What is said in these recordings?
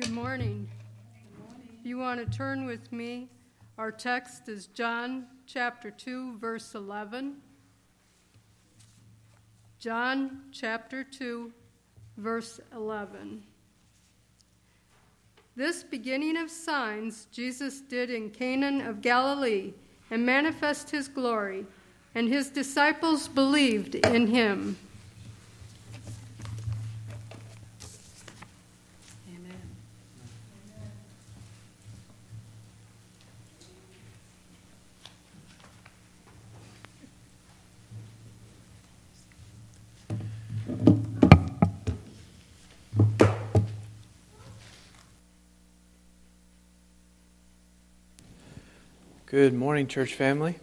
Good morning. If you want to turn with me, our text is John chapter 2, verse 11. John chapter 2, verse 11. This beginning of signs Jesus did in Cana of Galilee and manifest his glory, and his disciples believed in him. Good morning, church family.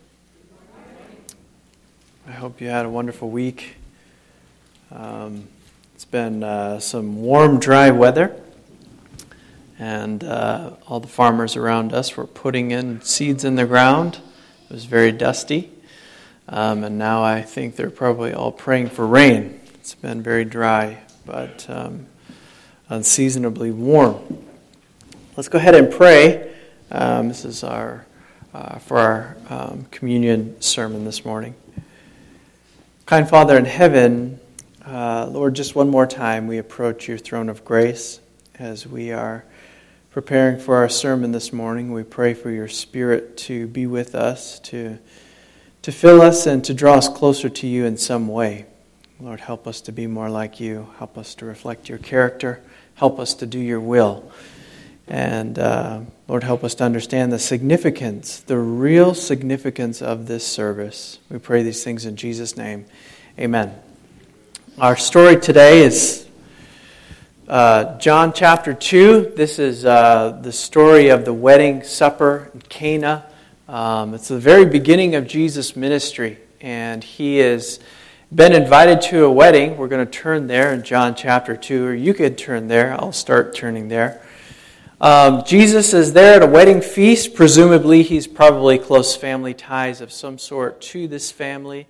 I hope you had a wonderful week. Um, it's been uh, some warm, dry weather, and uh, all the farmers around us were putting in seeds in the ground. It was very dusty, um, and now I think they're probably all praying for rain. It's been very dry, but um, unseasonably warm. Let's go ahead and pray. Um, this is our uh, for our um, communion sermon this morning. Kind Father in heaven, uh, Lord, just one more time we approach your throne of grace as we are preparing for our sermon this morning. We pray for your Spirit to be with us, to, to fill us, and to draw us closer to you in some way. Lord, help us to be more like you. Help us to reflect your character. Help us to do your will. And uh, Lord, help us to understand the significance, the real significance of this service. We pray these things in Jesus' name. Amen. Our story today is uh, John chapter 2. This is uh, the story of the wedding supper in Cana. Um, it's the very beginning of Jesus' ministry, and he has been invited to a wedding. We're going to turn there in John chapter 2, or you could turn there. I'll start turning there. Um, Jesus is there at a wedding feast. Presumably, he's probably close family ties of some sort to this family.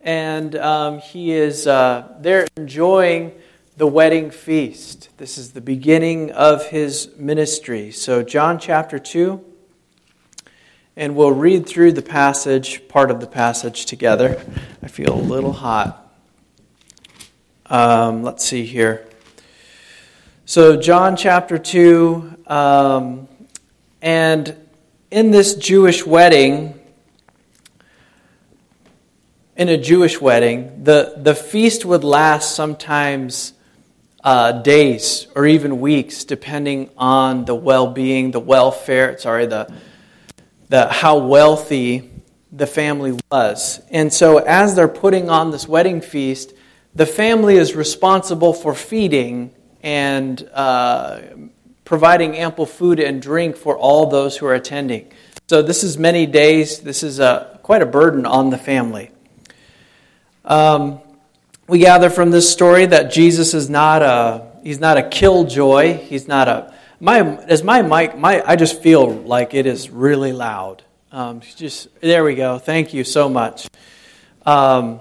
And um, he is uh, there enjoying the wedding feast. This is the beginning of his ministry. So, John chapter 2. And we'll read through the passage, part of the passage together. I feel a little hot. Um, let's see here. So, John chapter 2, um, and in this Jewish wedding, in a Jewish wedding, the, the feast would last sometimes uh, days or even weeks, depending on the well being, the welfare, sorry, the, the, how wealthy the family was. And so, as they're putting on this wedding feast, the family is responsible for feeding and uh, providing ample food and drink for all those who are attending. So this is many days. This is a, quite a burden on the family. Um, we gather from this story that Jesus is not a he's not a killjoy. He's not a my as my mic my I just feel like it is really loud. Um, just there we go. Thank you so much. Um,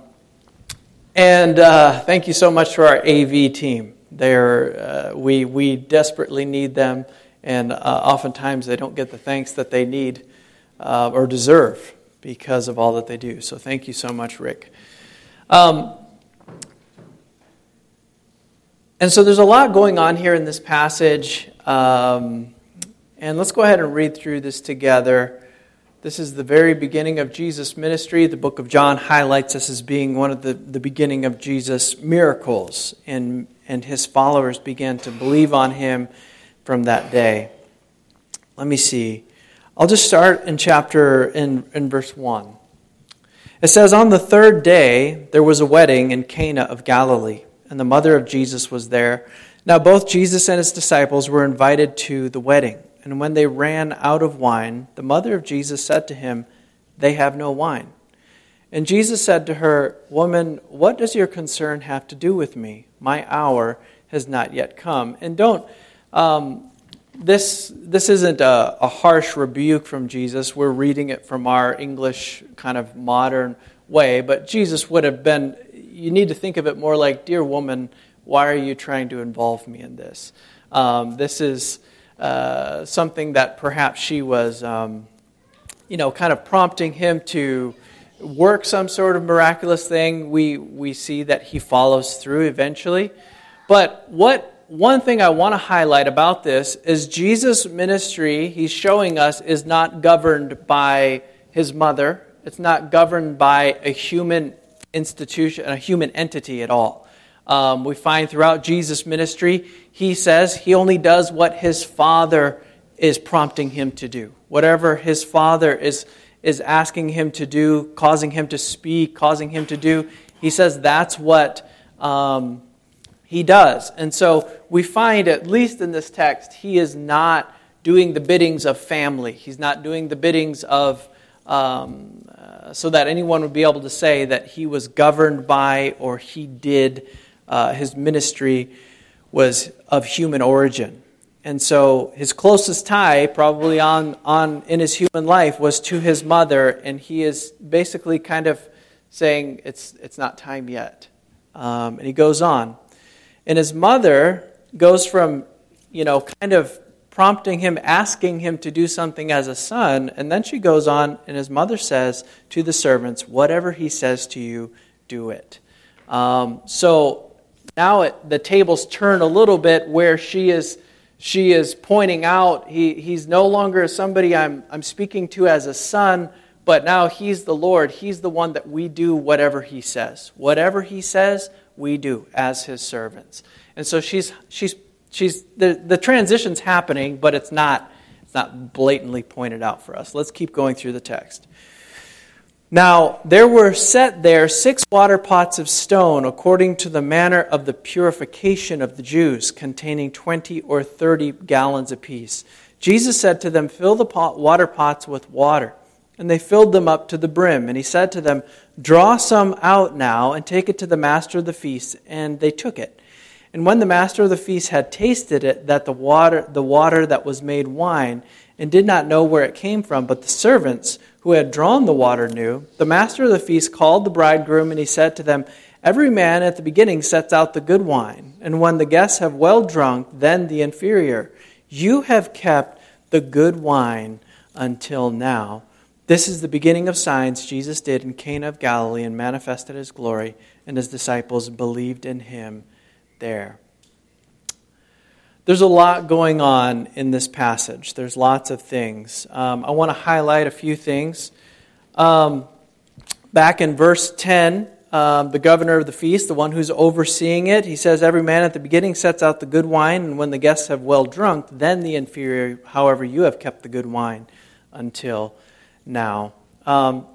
and uh, thank you so much to our AV team. They're, uh, we, we desperately need them, and uh, oftentimes they don't get the thanks that they need uh, or deserve because of all that they do. So thank you so much, Rick. Um, and so there's a lot going on here in this passage. Um, and let's go ahead and read through this together. This is the very beginning of Jesus' ministry. The book of John highlights this as being one of the, the beginning of Jesus' miracles in and his followers began to believe on him from that day. Let me see. I'll just start in chapter in, in verse 1. It says, On the third day there was a wedding in Cana of Galilee, and the mother of Jesus was there. Now both Jesus and his disciples were invited to the wedding. And when they ran out of wine, the mother of Jesus said to him, They have no wine. And Jesus said to her, Woman, what does your concern have to do with me? My hour has not yet come. And don't, um, this, this isn't a, a harsh rebuke from Jesus. We're reading it from our English kind of modern way, but Jesus would have been, you need to think of it more like, Dear woman, Why are you trying to involve me in this? Um, this is uh, something that perhaps she was, um, you know, kind of prompting him to work some sort of miraculous thing. We, we see that he follows through eventually. But what one thing I want to highlight about this is Jesus' ministry, he's showing us, is not governed by his mother. It's not governed by a human institution, a human entity at all. Um, we find throughout Jesus' ministry, he says he only does what his father is prompting him to do. Whatever his father is, is asking him to do, causing him to speak, causing him to do, he says that's what um, he does. And so we find, at least in this text, he is not doing the biddings of family. He's not doing the biddings of, um, uh, so that anyone would be able to say that he was governed by or he did, uh, his ministry was of human origin. And so his closest tie, probably on, on in his human life, was to his mother, and he is basically kind of saying, It's, it's not time yet. Um, and he goes on. And his mother goes from, you know, kind of prompting him, asking him to do something as a son, and then she goes on, and his mother says to the servants, Whatever he says to you, do it. Um, so now it, the tables turn a little bit where she is she is pointing out he, he's no longer somebody I'm, I'm speaking to as a son, but now he's the Lord. He's the one that we do whatever he says. Whatever he says, we do as his servants. And so she's, she's, she's, the, the transition's happening, but it's not, it's not blatantly pointed out for us. Let's keep going through the text. Now, there were set there six water pots of stone according to the manner of the purification of the Jews, containing 20 or 30 gallons apiece. Jesus said to them, Fill the pot, water pots with water. And they filled them up to the brim. And he said to them, Draw some out now and take it to the master of the feast. And they took it. And when the master of the feast had tasted it, that the water, the water that was made wine, and did not know where it came from, but the servants who had drawn the water knew, the master of the feast called the bridegroom, and he said to them, Every man at the beginning sets out the good wine, and when the guests have well drunk, then the inferior. You have kept the good wine until now. This is the beginning of signs Jesus did in Cana of Galilee and manifested his glory, and his disciples believed in him there. There's a lot going on in this passage. There's lots of things. Um, I want to highlight a few things. Um, back in verse 10, um, the governor of the feast, the one who's overseeing it, he says, Every man at the beginning sets out the good wine, and when the guests have well drunk, then the inferior, however, you have kept the good wine until now. Um,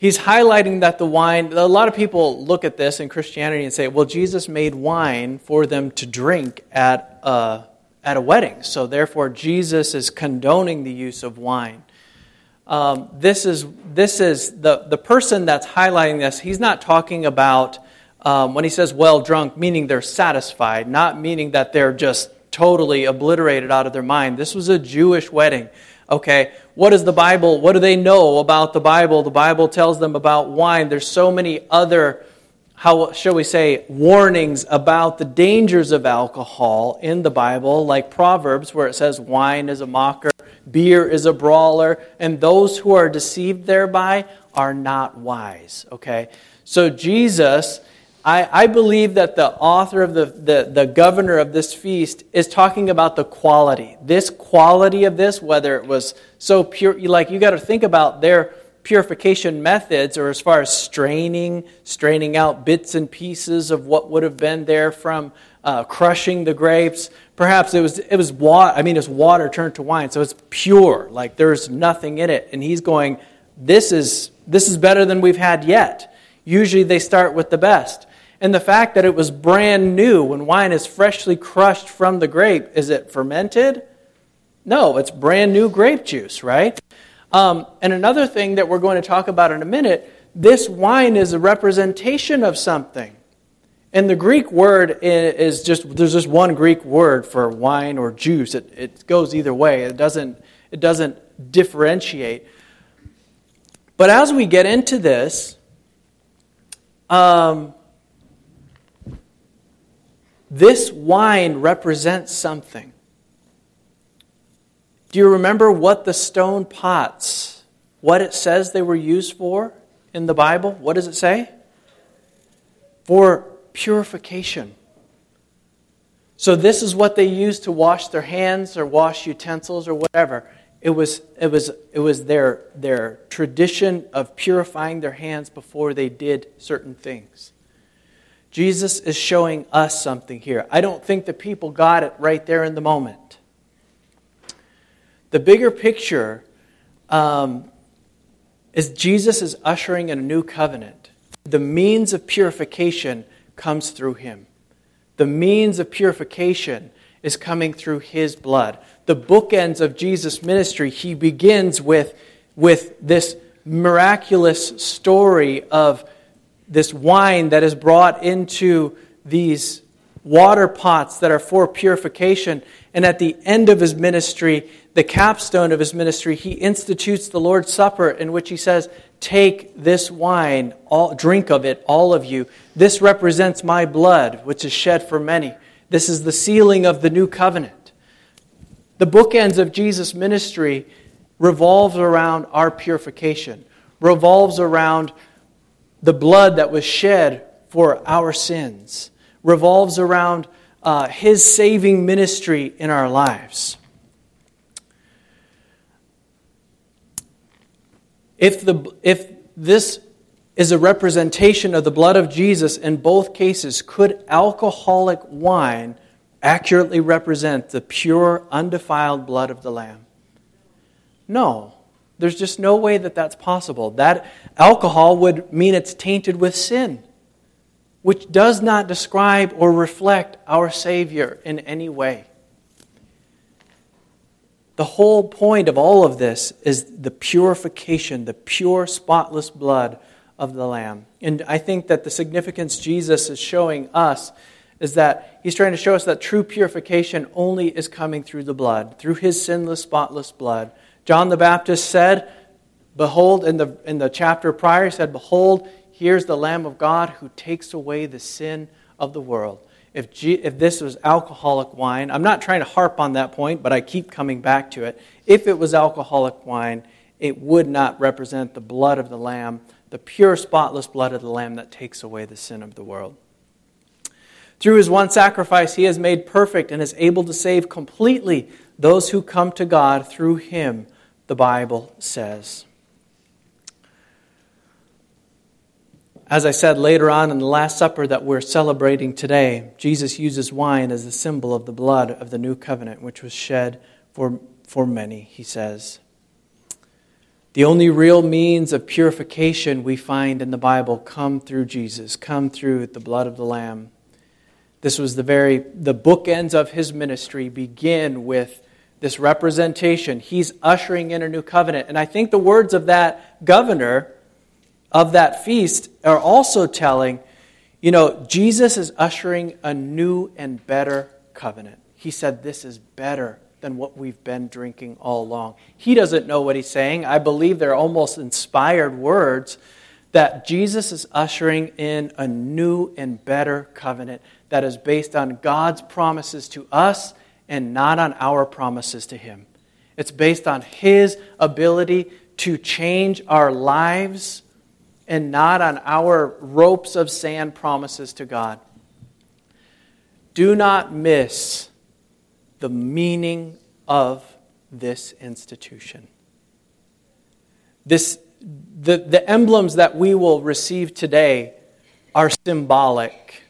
he's highlighting that the wine, a lot of people look at this in Christianity and say, well, Jesus made wine for them to drink at a, at a wedding. So therefore, Jesus is condoning the use of wine. Um, this is, this is the, the person that's highlighting this, he's not talking about um, when he says well drunk, meaning they're satisfied, not meaning that they're just totally obliterated out of their mind. This was a Jewish wedding. Okay, what is the Bible? What do they know about the Bible? The Bible tells them about wine. There's so many other, how shall we say, warnings about the dangers of alcohol in the Bible, like Proverbs, where it says wine is a mocker, beer is a brawler, and those who are deceived thereby are not wise. Okay, so Jesus I, I believe that the author of the, the, the governor of this feast is talking about the quality. This quality of this, whether it was so pure, like you got to think about their purification methods, or as far as straining, straining out bits and pieces of what would have been there from uh, crushing the grapes. Perhaps it was it was water. I mean, it's water turned to wine, so it's pure. Like there's nothing in it. And he's going, "This is this is better than we've had yet." Usually, they start with the best and the fact that it was brand new when wine is freshly crushed from the grape. Is it fermented? No, it's brand new grape juice, right? Um, and another thing that we're going to talk about in a minute this wine is a representation of something. And the Greek word is just, there's just one Greek word for wine or juice. It, it goes either way, it doesn't, it doesn't differentiate. But as we get into this, um, this wine represents something. Do you remember what the stone pots, what it says they were used for in the Bible? What does it say? For purification. So, this is what they used to wash their hands or wash utensils or whatever. It was, it was, it was their, their tradition of purifying their hands before they did certain things. Jesus is showing us something here. I don't think the people got it right there in the moment. The bigger picture um, is Jesus is ushering in a new covenant. The means of purification comes through him. The means of purification is coming through his blood. The bookends of Jesus' ministry, he begins with, with this miraculous story of this wine that is brought into these water pots that are for purification. And at the end of his ministry, the capstone of his ministry, he institutes the Lord's Supper in which he says, Take this wine, all, drink of it, all of you. This represents my blood, which is shed for many. This is the sealing of the new covenant. The bookends of Jesus' ministry revolves around our purification, revolves around the blood that was shed for our sins, revolves around uh, his saving ministry in our lives. If, the, if this is a representation of the blood of Jesus in both cases, could alcoholic wine accurately represent the pure, undefiled blood of the Lamb? No. There's just no way that that's possible. That alcohol would mean it's tainted with sin, which does not describe or reflect our Savior in any way. The whole point of all of this is the purification, the pure, spotless blood of the Lamb. And I think that the significance Jesus is showing us is that he's trying to show us that true purification only is coming through the blood, through his sinless, spotless blood. John the Baptist said, Behold, in the, in the chapter prior, he said, Behold, here's the Lamb of God who takes away the sin of the world if, G, if this was alcoholic wine, I'm not trying to harp on that point, but I keep coming back to it. If it was alcoholic wine, it would not represent the blood of the Lamb, the pure, spotless blood of the Lamb that takes away the sin of the world. Through his one sacrifice, he has made perfect and is able to save completely those who come to God through him, the Bible says. As I said later on in the Last Supper that we're celebrating today, Jesus uses wine as a symbol of the blood of the new covenant, which was shed for, for many, he says. The only real means of purification we find in the Bible come through Jesus, come through the blood of the Lamb. This was the very, the bookends of his ministry begin with this representation. He's ushering in a new covenant. And I think the words of that governor of that feast are also telling, you know, Jesus is ushering a new and better covenant. He said, This is better than what we've been drinking all along. He doesn't know what he's saying. I believe they're almost inspired words that Jesus is ushering in a new and better covenant that is based on God's promises to us and not on our promises to Him. It's based on His ability to change our lives and not on our ropes of sand promises to God. Do not miss the meaning of this institution. This, the, the emblems that we will receive today are symbolic.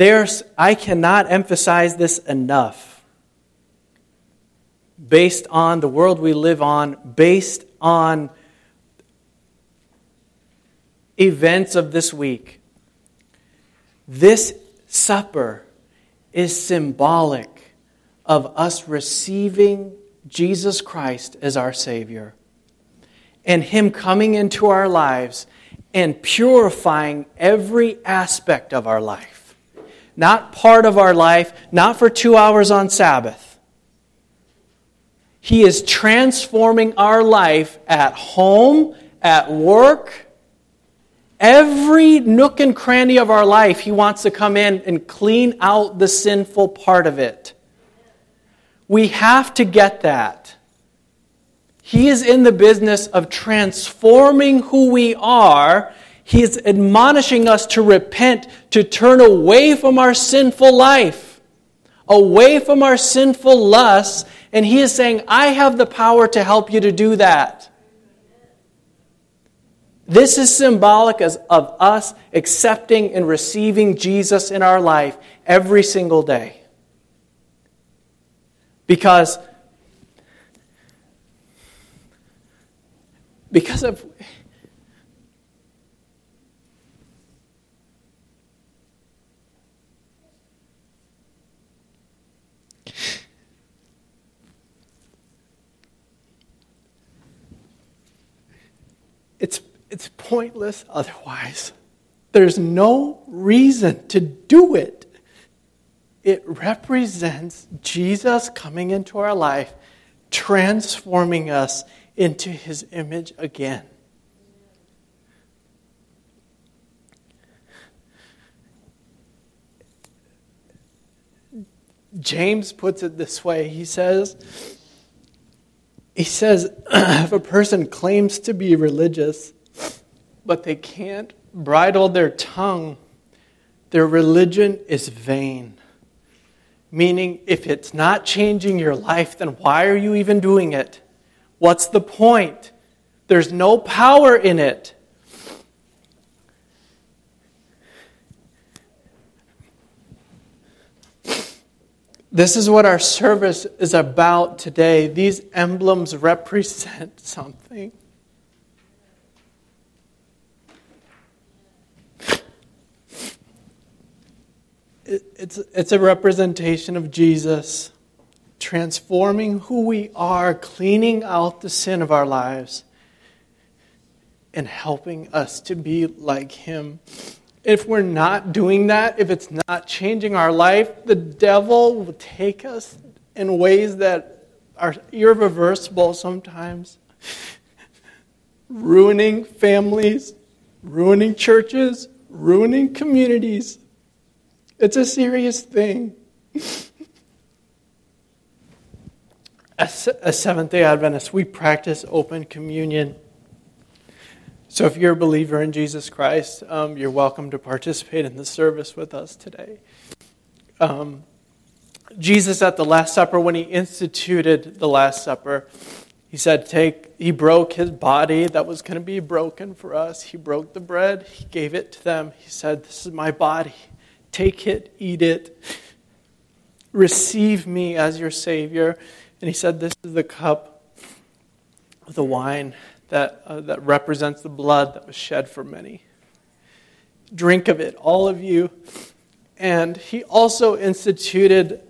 There's, I cannot emphasize this enough. Based on the world we live on, based on events of this week. This supper is symbolic of us receiving Jesus Christ as our Savior and Him coming into our lives and purifying every aspect of our life. Not part of our life, not for two hours on Sabbath. He is transforming our life at home, at work, Every nook and cranny of our life, He wants to come in and clean out the sinful part of it. We have to get that. He is in the business of transforming who we are. He is admonishing us to repent, to turn away from our sinful life, away from our sinful lusts. And He is saying, I have the power to help you to do that. This is symbolic of us accepting and receiving Jesus in our life every single day. Because, because of it's pointless otherwise. There's no reason to do it. It represents Jesus coming into our life, transforming us into his image again. James puts it this way. He says, he says, if a person claims to be religious, but they can't bridle their tongue, their religion is vain. Meaning, if it's not changing your life, then why are you even doing it? What's the point? There's no power in it. This is what our service is about today. These emblems represent something. It's, it's a representation of Jesus transforming who we are, cleaning out the sin of our lives, and helping us to be like Him. If we're not doing that, if it's not changing our life, the devil will take us in ways that are irreversible sometimes, ruining families, ruining churches, ruining communities. It's a serious thing. As a Seventh day Adventist, we practice open communion. So if you're a believer in Jesus Christ, um, you're welcome to participate in the service with us today. Um, Jesus at the Last Supper, when he instituted the Last Supper, he said, Take, he broke his body that was going to be broken for us. He broke the bread, he gave it to them. He said, This is my body. Take it, eat it, receive me as your Savior. And he said, This is the cup of the wine that, uh, that represents the blood that was shed for many. Drink of it, all of you. And he also instituted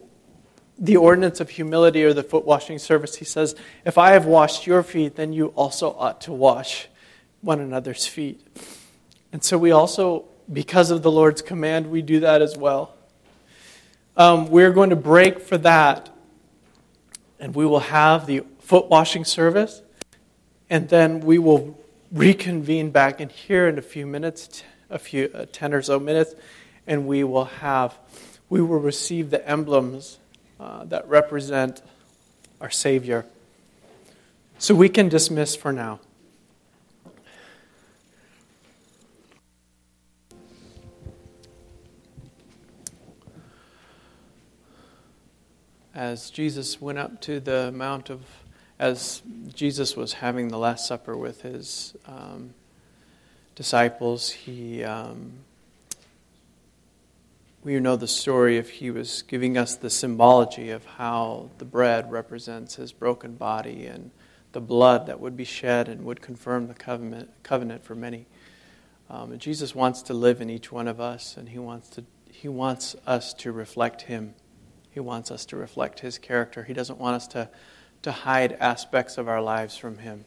the ordinance of humility or the foot washing service. He says, If I have washed your feet, then you also ought to wash one another's feet. And so we also because of the Lord's command, we do that as well. Um, we're going to break for that, and we will have the foot washing service, and then we will reconvene back in here in a few minutes, a few uh, ten or so minutes, and we will have, we will receive the emblems uh, that represent our Savior. So we can dismiss for now. As Jesus went up to the Mount of, as Jesus was having the Last Supper with his um, disciples, he, um, we know the story of he was giving us the symbology of how the bread represents his broken body and the blood that would be shed and would confirm the covenant, covenant for many. Um, and Jesus wants to live in each one of us, and he wants, to, he wants us to reflect him. He wants us to reflect His character. He doesn't want us to, to hide aspects of our lives from Him.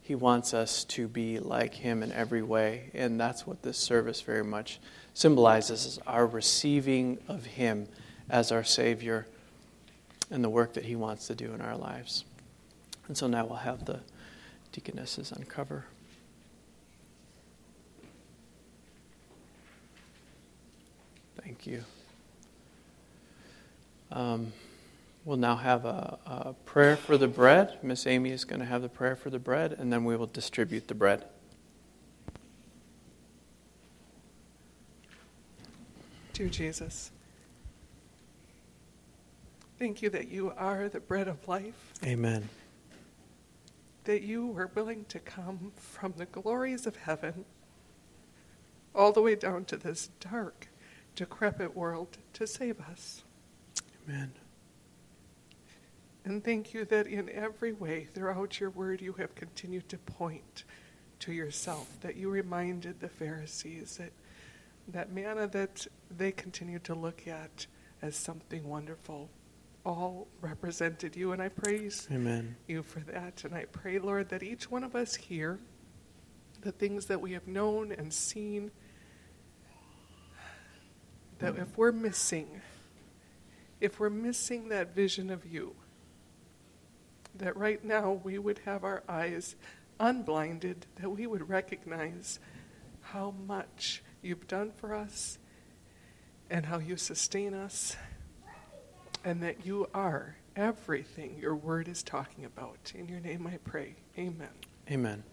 He wants us to be like Him in every way. And that's what this service very much symbolizes is our receiving of Him as our Savior and the work that He wants to do in our lives. And so now we'll have the deaconesses uncover. Thank you. Um, we'll now have a, a prayer for the bread. Miss Amy is going to have the prayer for the bread, and then we will distribute the bread. Dear Jesus, thank you that you are the bread of life. Amen. That you were willing to come from the glories of heaven all the way down to this dark, decrepit world to save us. Amen. And thank you that in every way throughout your word you have continued to point to yourself, that you reminded the Pharisees that that manna that they continued to look at as something wonderful all represented you, and I praise Amen. you for that. And I pray, Lord, that each one of us here, the things that we have known and seen, that if we're missing, if we're missing that vision of you, that right now we would have our eyes unblinded, that we would recognize how much you've done for us and how you sustain us, and that you are everything your word is talking about. In your name I pray. Amen. Amen.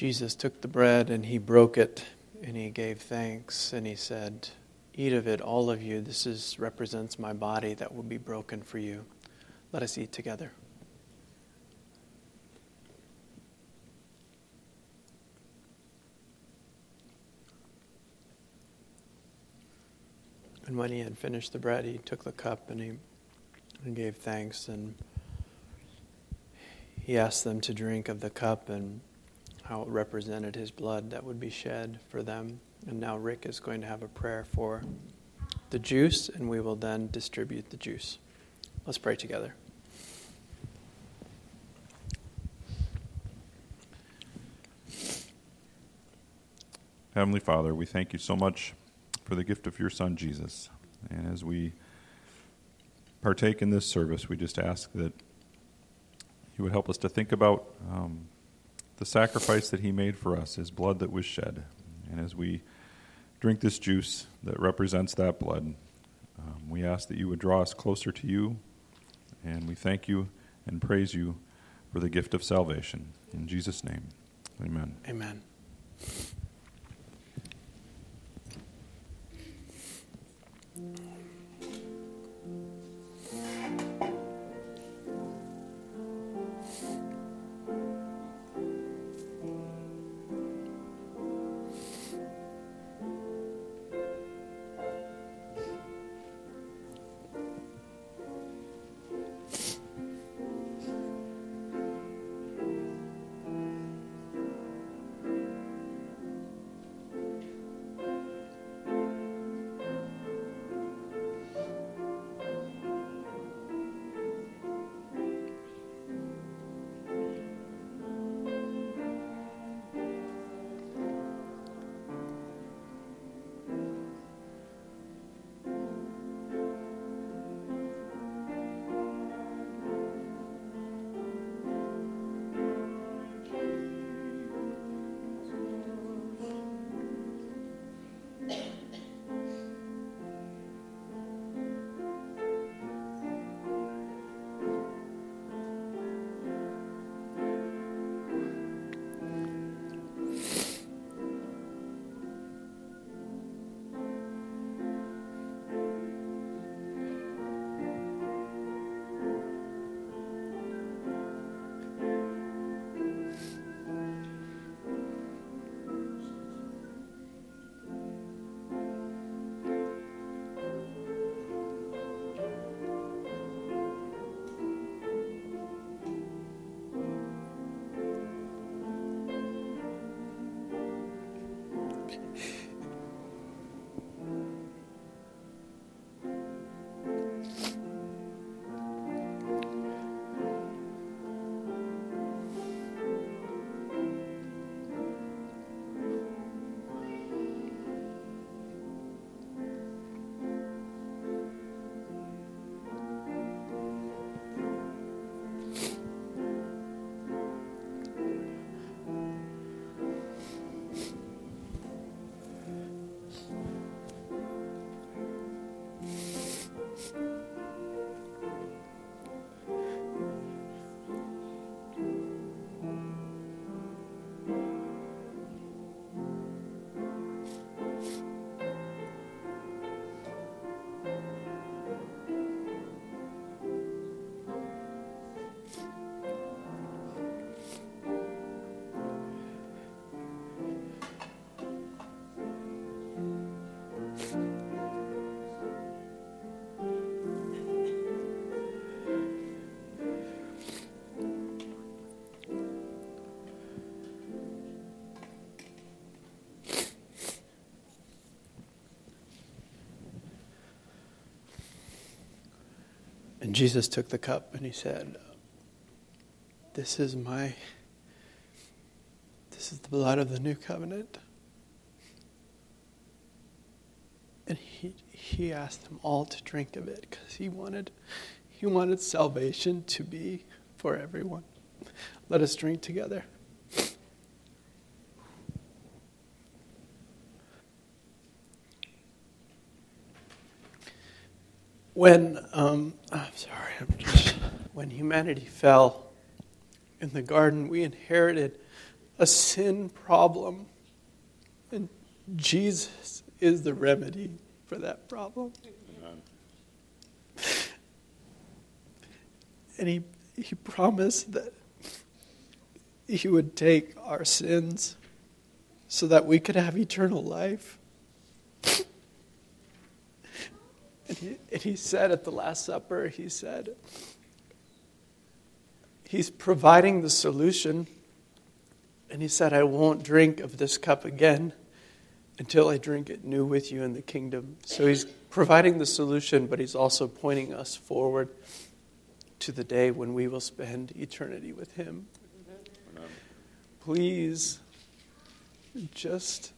Jesus took the bread and he broke it and he gave thanks and he said, Eat of it, all of you. This is, represents my body that will be broken for you. Let us eat together. And when he had finished the bread, he took the cup and he and gave thanks and he asked them to drink of the cup and how it represented his blood that would be shed for them. And now Rick is going to have a prayer for the juice, and we will then distribute the juice. Let's pray together. Heavenly Father, we thank you so much for the gift of your Son, Jesus. And as we partake in this service, we just ask that you would help us to think about um, the sacrifice that He made for us, His blood that was shed. And as we drink this juice that represents that blood, um, we ask that you would draw us closer to you, and we thank you and praise you for the gift of salvation. In Jesus' name, amen. Amen. And Jesus took the cup and he said, This is my, this is the blood of the new covenant. And he, he asked them all to drink of it because he wanted, he wanted salvation to be for everyone. Let us drink together. When, um, I'm sorry, I'm just, when humanity fell in the garden, we inherited a sin problem. And Jesus is the remedy for that problem. And he, he promised that he would take our sins so that we could have eternal life. And he, and he said at the Last Supper, he said, He's providing the solution. And he said, I won't drink of this cup again until I drink it new with you in the kingdom. So he's providing the solution, but he's also pointing us forward to the day when we will spend eternity with him. Please, just,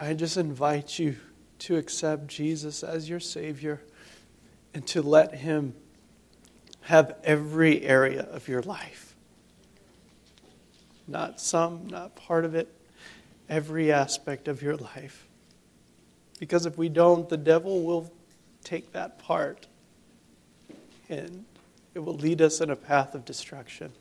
I just invite you to accept Jesus as your Savior and to let Him have every area of your life. not some, not part of it, every aspect of your life. Because if we don't, the devil will take that part and it will lead us in a path of destruction.